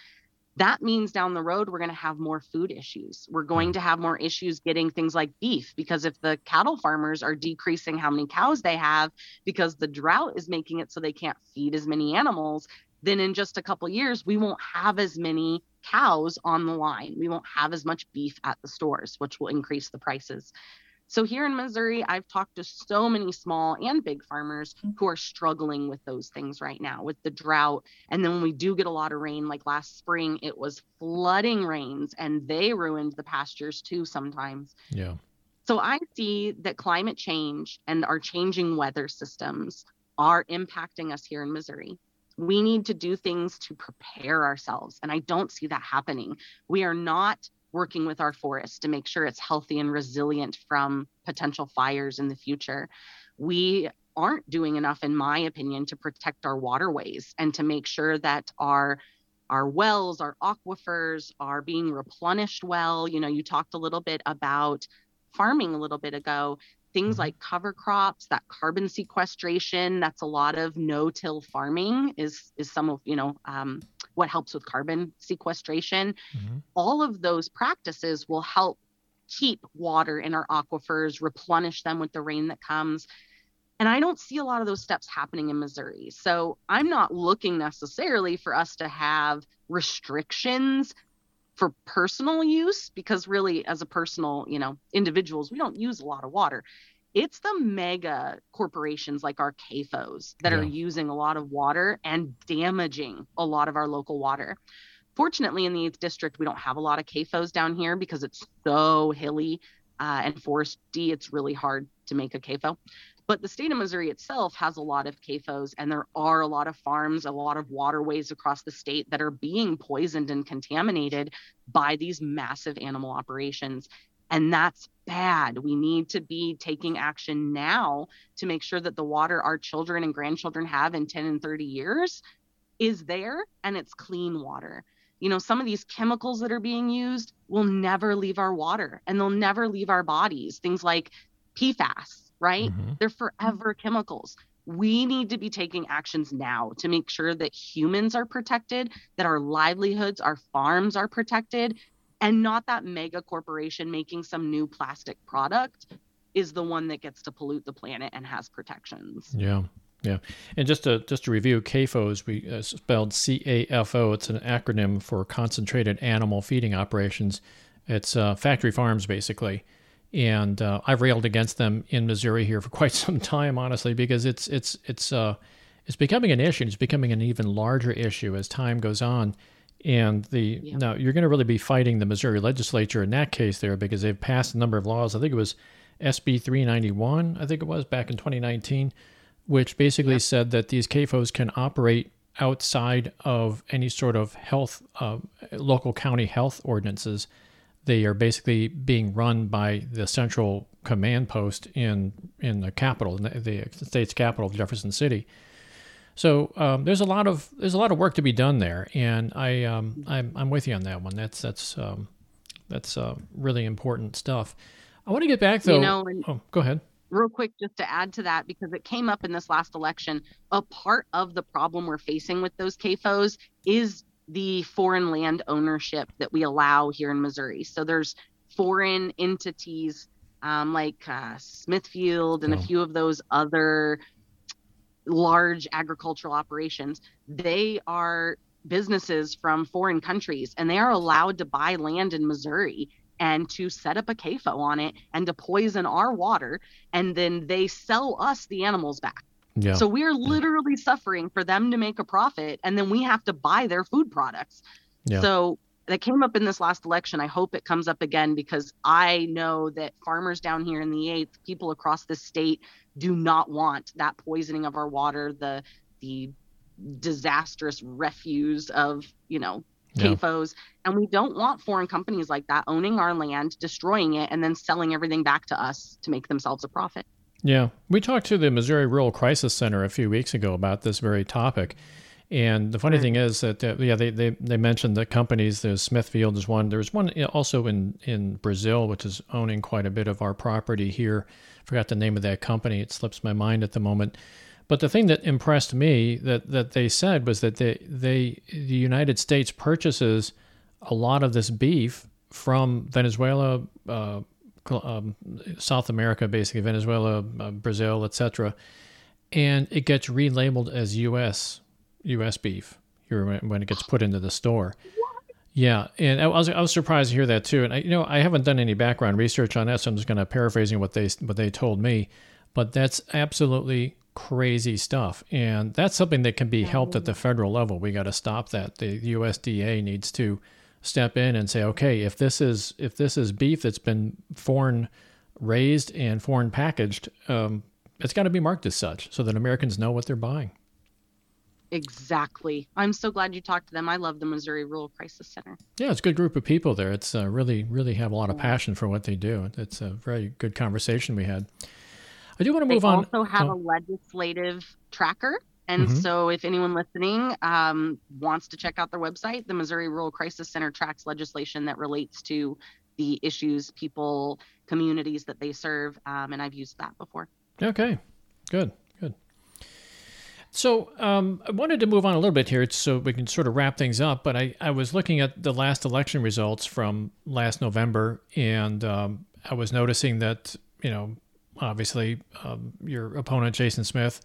that means down the road we're going to have more food issues. We're going hmm. to have more issues getting things like beef because if the cattle farmers are decreasing how many cows they have because the drought is making it so they can't feed as many animals then in just a couple years we won't have as many cows on the line. We won't have as much beef at the stores which will increase the prices so here in Missouri, I've talked to so many small and big farmers mm. who are struggling with those things right now with the drought. And then when we do get a lot of rain, like last spring, it was flooding rains and they ruined the pastures too sometimes. Yeah. So I see that climate change and our changing weather systems are impacting us here in Missouri. We need to do things to prepare ourselves. And I don't see that happening. We are not working with our forests to make sure it's healthy and resilient from potential fires in the future. We aren't doing enough, in my opinion, to protect our waterways and to make sure that our our wells, our aquifers are being replenished well. You know, you talked a little bit about farming a little bit ago things mm-hmm. like cover crops that carbon sequestration that's a lot of no-till farming is is some of you know um, what helps with carbon sequestration mm-hmm. all of those practices will help keep water in our aquifers replenish them with the rain that comes and I don't see a lot of those steps happening in Missouri. So I'm not looking necessarily for us to have restrictions for personal use because really as a personal you know individuals we don't use a lot of water it's the mega corporations like our CAFOs that yeah. are using a lot of water and damaging a lot of our local water. Fortunately, in the 8th district, we don't have a lot of CAFOs down here because it's so hilly uh, and foresty. It's really hard to make a CAFO. But the state of Missouri itself has a lot of CAFOs, and there are a lot of farms, a lot of waterways across the state that are being poisoned and contaminated by these massive animal operations. And that's bad. We need to be taking action now to make sure that the water our children and grandchildren have in 10 and 30 years is there and it's clean water. You know, some of these chemicals that are being used will never leave our water and they'll never leave our bodies. Things like PFAS, right? Mm-hmm. They're forever chemicals. We need to be taking actions now to make sure that humans are protected, that our livelihoods, our farms are protected, and not that mega corporation making some new plastic product is the one that gets to pollute the planet and has protections. Yeah. Yeah, and just to just to review, CAFOs we uh, spelled C A F O. It's an acronym for Concentrated Animal Feeding Operations. It's uh, factory farms basically, and uh, I've railed against them in Missouri here for quite some time, honestly, because it's it's it's uh, it's becoming an issue. It's becoming an even larger issue as time goes on. And the yeah. now you're going to really be fighting the Missouri legislature in that case there because they've passed a number of laws. I think it was SB 391. I think it was back in 2019, which basically yeah. said that these CAFOs can operate outside of any sort of health, uh, local county health ordinances they are basically being run by the central command post in in the capital, in the, the state's capital, Jefferson City. So um, there's a lot of there's a lot of work to be done there, and I um, I'm, I'm with you on that one. That's that's um, that's uh, really important stuff. I want to get back though. You know, oh, go ahead. Real quick, just to add to that, because it came up in this last election, a part of the problem we're facing with those CAFOs is the foreign land ownership that we allow here in Missouri. So there's foreign entities um, like uh, Smithfield and oh. a few of those other large agricultural operations. They are businesses from foreign countries and they are allowed to buy land in Missouri and to set up a CAFO on it and to poison our water. And then they sell us the animals back. Yeah. So we're literally suffering for them to make a profit and then we have to buy their food products. Yeah. So that came up in this last election. I hope it comes up again because I know that farmers down here in the eighth, people across the state do not want that poisoning of our water, the the disastrous refuse of, you know, CAFOs. Yeah. And we don't want foreign companies like that owning our land, destroying it, and then selling everything back to us to make themselves a profit. Yeah, we talked to the Missouri Rural Crisis Center a few weeks ago about this very topic. And the funny thing is that uh, yeah, they, they they mentioned the companies. There's Smithfield is one. There's one also in in Brazil, which is owning quite a bit of our property here. Forgot the name of that company. It slips my mind at the moment. But the thing that impressed me that that they said was that they they the United States purchases a lot of this beef from Venezuela, uh, um, South America, basically Venezuela, uh, Brazil, etc., and it gets relabeled as U.S. U.S. beef here when it gets put into the store. Yeah, and I was I was surprised to hear that too. And I, you know, I haven't done any background research on that, so I'm just going to paraphrasing what they what they told me. But that's absolutely crazy stuff, and that's something that can be helped at the federal level. We got to stop that. The USDA needs to step in and say, okay, if this is if this is beef that's been foreign raised and foreign packaged, um, it's got to be marked as such so that Americans know what they're buying. Exactly. I'm so glad you talked to them. I love the Missouri Rural Crisis Center. Yeah, it's a good group of people there. It's uh, really, really have a lot of passion for what they do. It's a very good conversation we had. I do want to move they on. They also have oh. a legislative tracker and mm-hmm. so, if anyone listening um, wants to check out their website, the Missouri Rural Crisis Center tracks legislation that relates to the issues, people, communities that they serve. Um, and I've used that before. Okay, good, good. So, um, I wanted to move on a little bit here so we can sort of wrap things up. But I, I was looking at the last election results from last November, and um, I was noticing that, you know, obviously um, your opponent, Jason Smith,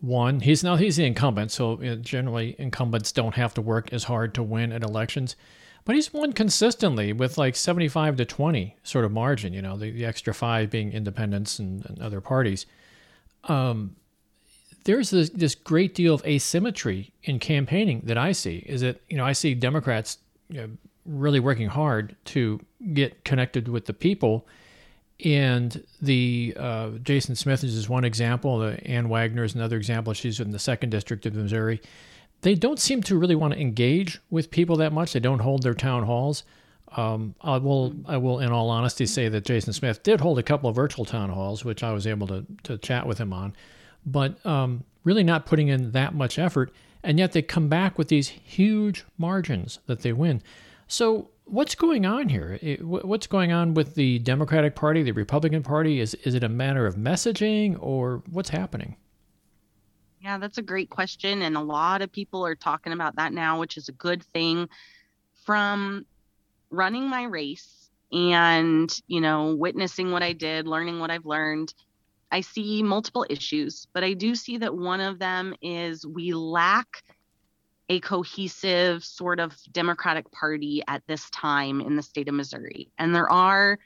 won. He's now he's the incumbent, so generally incumbents don't have to work as hard to win at elections. But he's won consistently with like 75 to 20 sort of margin, you know, the, the extra five being independents and, and other parties. Um, there's this, this great deal of asymmetry in campaigning that I see. Is that, you know, I see Democrats you know, really working hard to get connected with the people and the uh, Jason Smith is one example. The Ann Wagner is another example. She's in the second district of Missouri. They don't seem to really want to engage with people that much. They don't hold their town halls. Um, I will, I will, in all honesty, say that Jason Smith did hold a couple of virtual town halls, which I was able to to chat with him on, but um, really not putting in that much effort. And yet they come back with these huge margins that they win. So what's going on here? What's going on with the Democratic Party, the Republican Party? Is is it a matter of messaging, or what's happening? Yeah, that's a great question, and a lot of people are talking about that now, which is a good thing. From running my race and you know witnessing what I did, learning what I've learned. I see multiple issues, but I do see that one of them is we lack a cohesive sort of Democratic Party at this time in the state of Missouri. And there are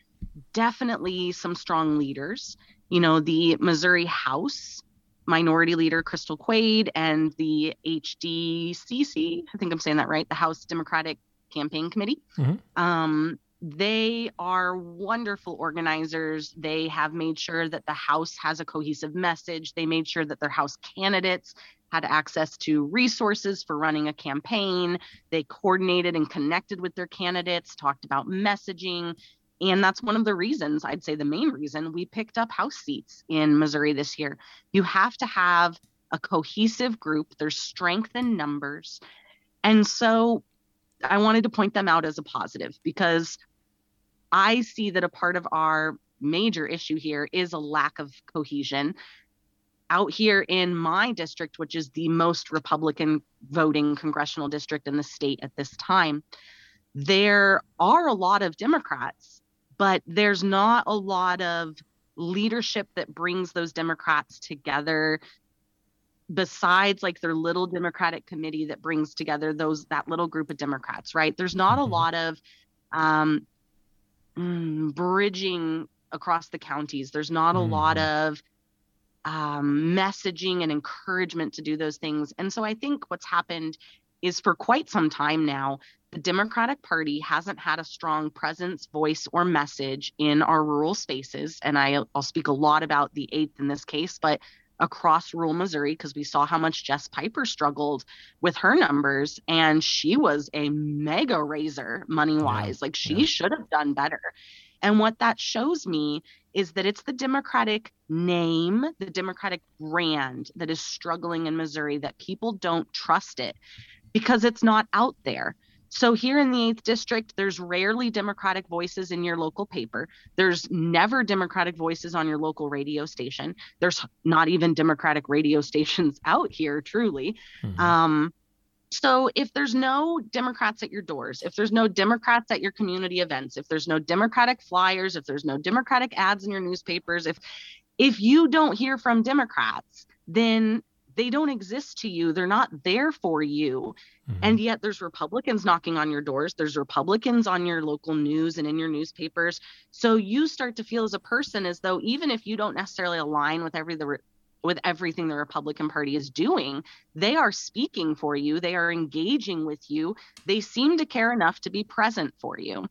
definitely some strong leaders. You know, the Missouri House Minority Leader Crystal Quade and the HDCC, I think I'm saying that right, the House Democratic Campaign Committee. Mm-hmm. Um, they are wonderful organizers. They have made sure that the House has a cohesive message. They made sure that their House candidates had access to resources for running a campaign. They coordinated and connected with their candidates, talked about messaging. And that's one of the reasons, I'd say the main reason, we picked up House seats in Missouri this year. You have to have a cohesive group, there's strength in numbers. And so I wanted to point them out as a positive because I see that a part of our major issue here is a lack of cohesion. Out here in my district, which is the most Republican voting congressional district in the state at this time, there are a lot of Democrats, but there's not a lot of leadership that brings those Democrats together besides like their little democratic committee that brings together those that little group of democrats right there's not a mm-hmm. lot of um mm, bridging across the counties there's not a mm. lot mm-hmm. of um, messaging and encouragement to do those things. And so I think what's happened is for quite some time now, the Democratic Party hasn't had a strong presence, voice, or message in our rural spaces. And I, will speak a lot about the eighth in this case, but across rural Missouri, because we saw how much Jess Piper struggled with her numbers. And she was a mega raiser money wise. Yeah, like she yeah. should have done better. And what that shows me is that it's the Democratic name, the Democratic brand that is struggling in Missouri, that people don't trust it because it's not out there. So here in the 8th district, there's rarely Democratic voices in your local paper. There's never Democratic voices on your local radio station. There's not even Democratic radio stations out here, truly. Mm-hmm. Um, so if there's no Democrats at your doors, if there's no Democrats at your community events, if there's no Democratic flyers, if there's no Democratic ads in your newspapers, if if you don't hear from Democrats, then they don't exist to you. They're not there for you. Mm-hmm. And yet there's Republicans knocking on your doors. There's Republicans on your local news and in your newspapers. So you start to feel as a person as though even if you don't necessarily align with every the with everything the Republican Party is doing, they are speaking for you, they are engaging with you. They seem to care enough to be present for you.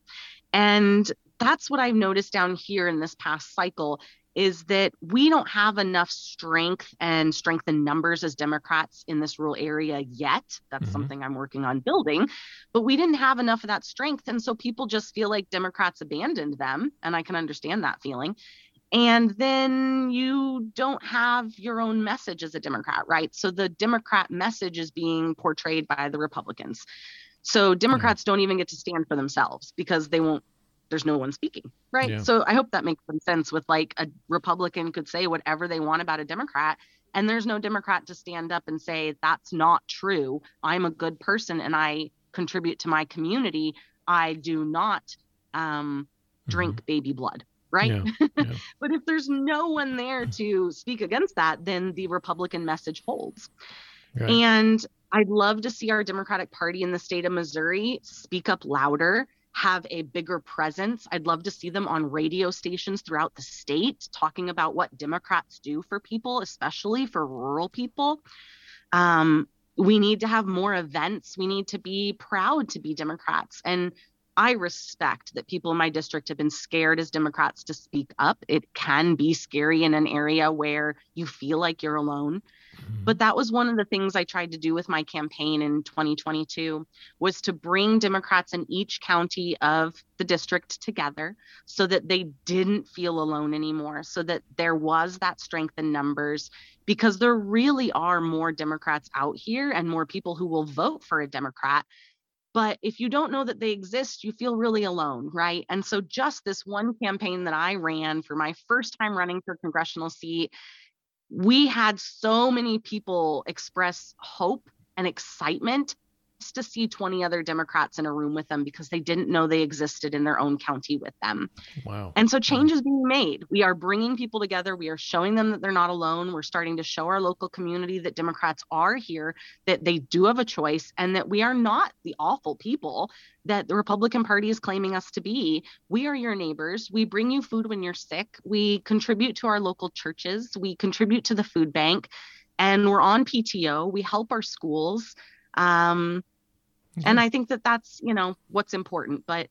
And that's what I've noticed down here in this past cycle is that we don't have enough strength and strength in numbers as Democrats in this rural area yet. That's mm-hmm. something I'm working on building, but we didn't have enough of that strength. And so people just feel like Democrats abandoned them. And I can understand that feeling. And then you don't have your own message as a Democrat, right? So the Democrat message is being portrayed by the Republicans. So Democrats mm-hmm. don't even get to stand for themselves because they won't there's no one speaking right yeah. so i hope that makes some sense with like a republican could say whatever they want about a democrat and there's no democrat to stand up and say that's not true i'm a good person and i contribute to my community i do not um, drink mm-hmm. baby blood right yeah. Yeah. but if there's no one there to speak against that then the republican message holds right. and I'd love to see our Democratic Party in the state of Missouri speak up louder have a bigger presence. I'd love to see them on radio stations throughout the state talking about what Democrats do for people, especially for rural people. Um, we need to have more events. We need to be proud to be Democrats. And I respect that people in my district have been scared as Democrats to speak up. It can be scary in an area where you feel like you're alone. Mm-hmm. But that was one of the things I tried to do with my campaign in 2022 was to bring Democrats in each county of the district together so that they didn't feel alone anymore, so that there was that strength in numbers because there really are more Democrats out here and more people who will vote for a Democrat but if you don't know that they exist, you feel really alone, right? And so, just this one campaign that I ran for my first time running for congressional seat, we had so many people express hope and excitement to see 20 other Democrats in a room with them because they didn't know they existed in their own county with them. Wow. And so change is being made. We are bringing people together. We are showing them that they're not alone. We're starting to show our local community that Democrats are here, that they do have a choice, and that we are not the awful people that the Republican Party is claiming us to be. We are your neighbors. We bring you food when you're sick. We contribute to our local churches. We contribute to the food bank. And we're on PTO. We help our schools. Um, mm-hmm. And I think that that's, you know, what's important. But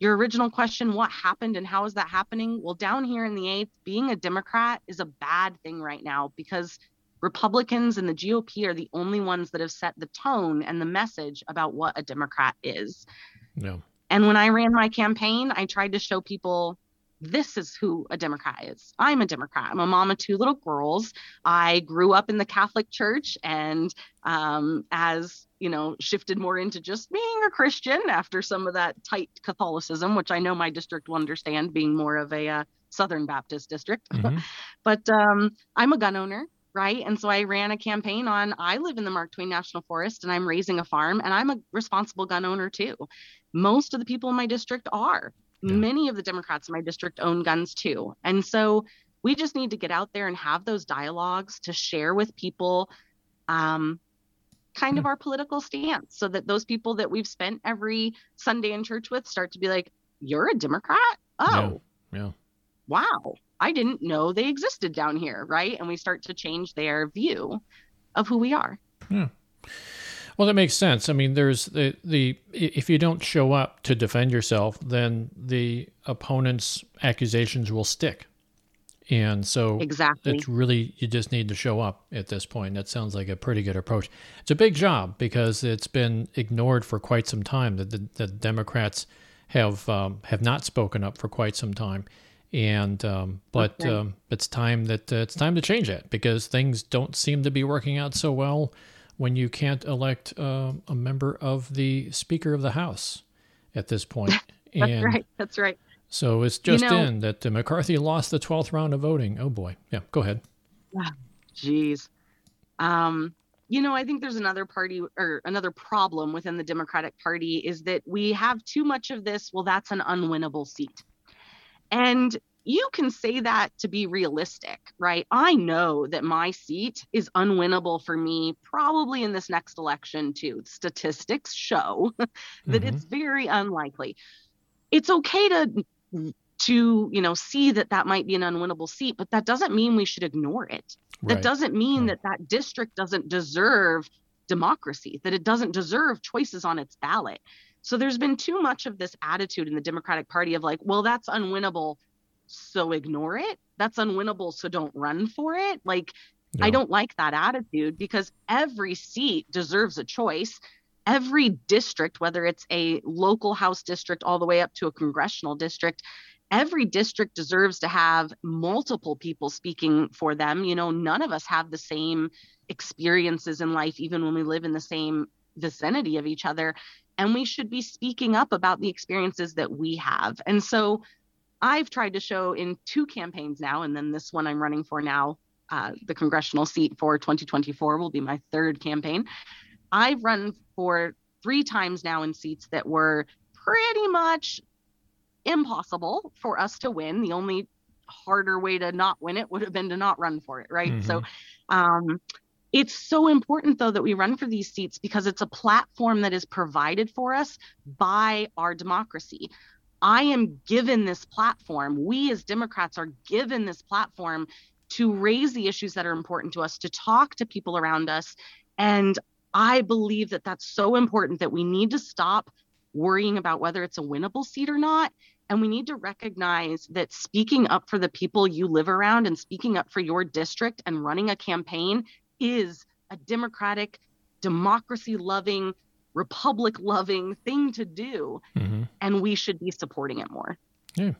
your original question, what happened and how is that happening? Well, down here in the eighth, being a Democrat is a bad thing right now because Republicans and the GOP are the only ones that have set the tone and the message about what a Democrat is. Yeah. And when I ran my campaign, I tried to show people this is who a Democrat is. I'm a Democrat. I'm a mom of two little girls. I grew up in the Catholic Church and um, as you know, shifted more into just being a Christian after some of that tight Catholicism, which I know my district will understand being more of a uh, Southern Baptist district. Mm-hmm. but um, I'm a gun owner right? And so I ran a campaign on I live in the Mark Twain National Forest and I'm raising a farm and I'm a responsible gun owner too. Most of the people in my district are. Yeah. Many of the Democrats in my district own guns too. And so we just need to get out there and have those dialogues to share with people um, kind of hmm. our political stance so that those people that we've spent every Sunday in church with start to be like, You're a Democrat? Oh, yeah. yeah. Wow. I didn't know they existed down here. Right. And we start to change their view of who we are. Yeah. Well, that makes sense. I mean, there's the the if you don't show up to defend yourself, then the opponent's accusations will stick. And so exactly. it's really you just need to show up at this point. That sounds like a pretty good approach. It's a big job because it's been ignored for quite some time that the, the Democrats have um, have not spoken up for quite some time, and um, but Okay. um, it's time that uh, it's time to change that because things don't seem to be working out so well when you can't elect uh, a member of the Speaker of the House at this point. That's and right. That's right. so it's just know- in that uh, McCarthy lost the twelfth round of voting. Oh boy, yeah, go ahead. Jeez. Um, you know, I think there's another party or another problem within the Democratic Party is that we have too much of this. Well, that's an unwinnable seat. And you can say that to be realistic, right? I know that my seat is unwinnable for me probably in this next election, too. Statistics show that Mhm. it's very unlikely. It's okay to to you know see that that might be an unwinnable seat but that doesn't mean we should ignore it that Right. doesn't mean that that district doesn't deserve democracy that it doesn't deserve choices on its ballot so there's been too much of this attitude in the democratic party of like well that's unwinnable so ignore it that's unwinnable so don't run for it like I don't like that attitude because every seat deserves a choice. Every district, whether it's a local house district all the way up to a congressional district, every district deserves to have multiple people speaking for them. You know, none of us have the same experiences in life, even when we live in the same vicinity of each other. And we should be speaking up about the experiences that we have. And so I've tried to show in two campaigns now, and then this one I'm running for now uh, the congressional seat for 2024 will be my third campaign. I've run for three times now in seats that were pretty much impossible for us to win. The only harder way to not win it would have been to not run for it, right? So um, it's so important, though, that we run for these seats because it's a platform that is provided for us by our democracy. I am given this platform. We as Democrats are given this platform to raise the issues that are important to us, to talk to people around us. And I believe that that's so important that we need to stop worrying about whether it's a winnable seat or not. And we need to recognize that speaking up for the people you live around and speaking up for your district and running a campaign is a democratic, democracy loving, republic loving thing to do. Mhm. And we should be supporting it more. yeah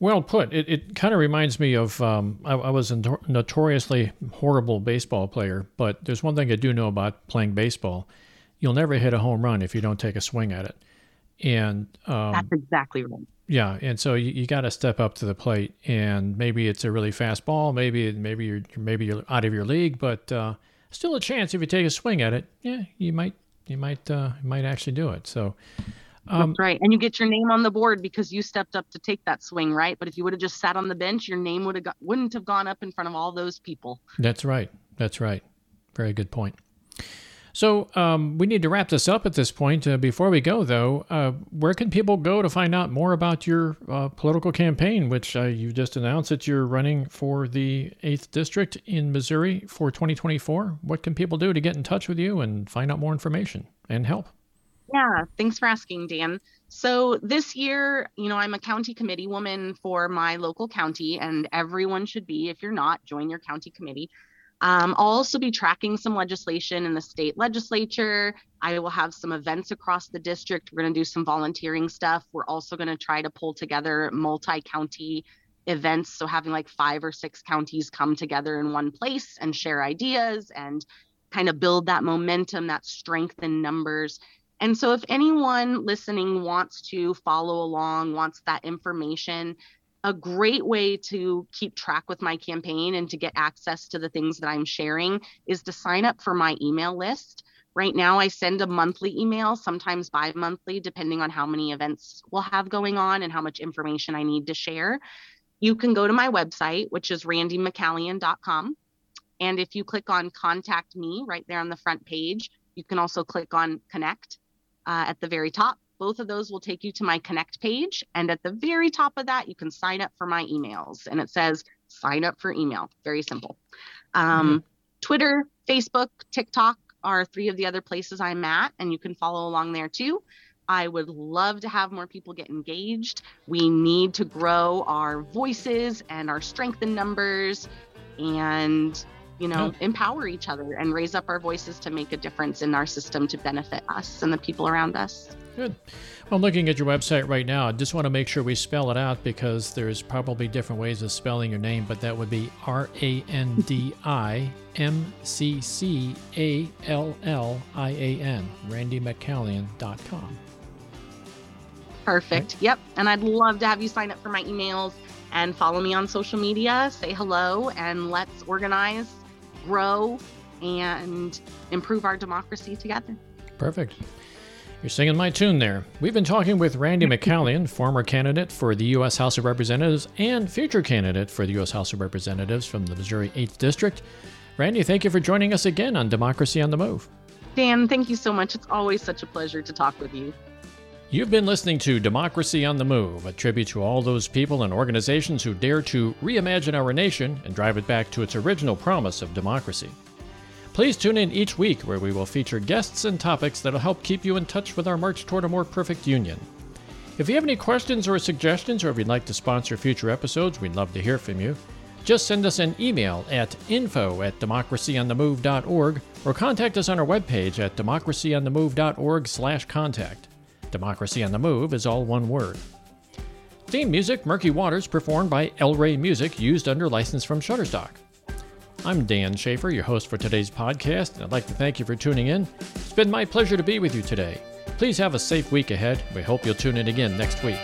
Well put. It, it kind of reminds me of um, I, I was a notor- notoriously horrible baseball player, but there's one thing I do know about playing baseball: you'll never hit a home run if you don't take a swing at it. And um, That's exactly right. yeah, and so you, you got to step up to the plate, and maybe it's a really fast ball, maybe maybe you're maybe you're out of your league, but uh, still a chance if you take a swing at it. Yeah, you might you might uh, you might actually do it. So. Um, That's right. And you get your name on the board because you stepped up to take that swing, right? But if you would have just sat on the bench, your name would have got, wouldn't have gone up in front of all those people. That's right. That's right. Very good point. So um, we need to wrap this up at this point. Uh, before we go, though, uh, where can people go to find out more about your uh, political campaign, which uh, you just announced that you're running for the 8th District in Missouri for 2024? What can people do to get in touch with you and find out more information and help? Yeah, thanks for asking, Dan. So this year, you know, I'm a county committee woman for my local county, and everyone should be. If you're not, join your county committee. Um, I'll also be tracking some legislation in the state legislature. I will have some events across the district. We're going to do some volunteering stuff. We're also going to try to pull together multi county events. So, having like five or six counties come together in one place and share ideas and kind of build that momentum, that strength in numbers. And so, if anyone listening wants to follow along, wants that information, a great way to keep track with my campaign and to get access to the things that I'm sharing is to sign up for my email list. Right now, I send a monthly email, sometimes bi monthly, depending on how many events we'll have going on and how much information I need to share. You can go to my website, which is randimccallian.com. And if you click on contact me right there on the front page, you can also click on connect uh, at the very top. Both of those will take you to my connect page. And at the very top of that, you can sign up for my emails. And it says sign up for email. Very simple. Um, Twitter, Facebook, TikTok are three of the other places I'm at, and you can follow along there too. I would love to have more people get engaged. We need to grow our voices and our strength in numbers. And you know, yeah. empower each other and raise up our voices to make a difference in our system to benefit us and the people around us. Good. Well, I'm looking at your website right now. I just want to make sure we spell it out because there's probably different ways of spelling your name, but that would be R A N D I M C C A L L I A N, randimccallian.com. Perfect. Right? Yep. And I'd love to have you sign up for my emails and follow me on social media. Say hello and let's organize, grow, and improve our democracy together. Perfect. You're singing my tune there. We've been talking with Randi McCallian, former candidate for the U.S. House of Representatives and future candidate for the U.S. House of Representatives from the Missouri 8th District. Randy, thank you for joining us again on Democracy on the Move. Dan, thank you so much. It's always such a pleasure to talk with you. You've been listening to Democracy on the Move, a tribute to all those people and organizations who dare to reimagine our nation and drive it back to its original promise of democracy. Please tune in each week where we will feature guests and topics that'll help keep you in touch with our march toward a more perfect union. If you have any questions or suggestions, or if you'd like to sponsor future episodes, we'd love to hear from you. Just send us an email at info at democracyonthemove.org or contact us on our webpage at democracyonthemove.org slash contact. Democracy on the Move is all one word. Theme music, Murky Waters, performed by El Rey Music, used under license from Shutterstock. I'm Dan Schaefer, your host for today's podcast, and I'd like to thank you for tuning in. It's been my pleasure to be with you today. Please have a safe week ahead. We hope you'll tune in again next week.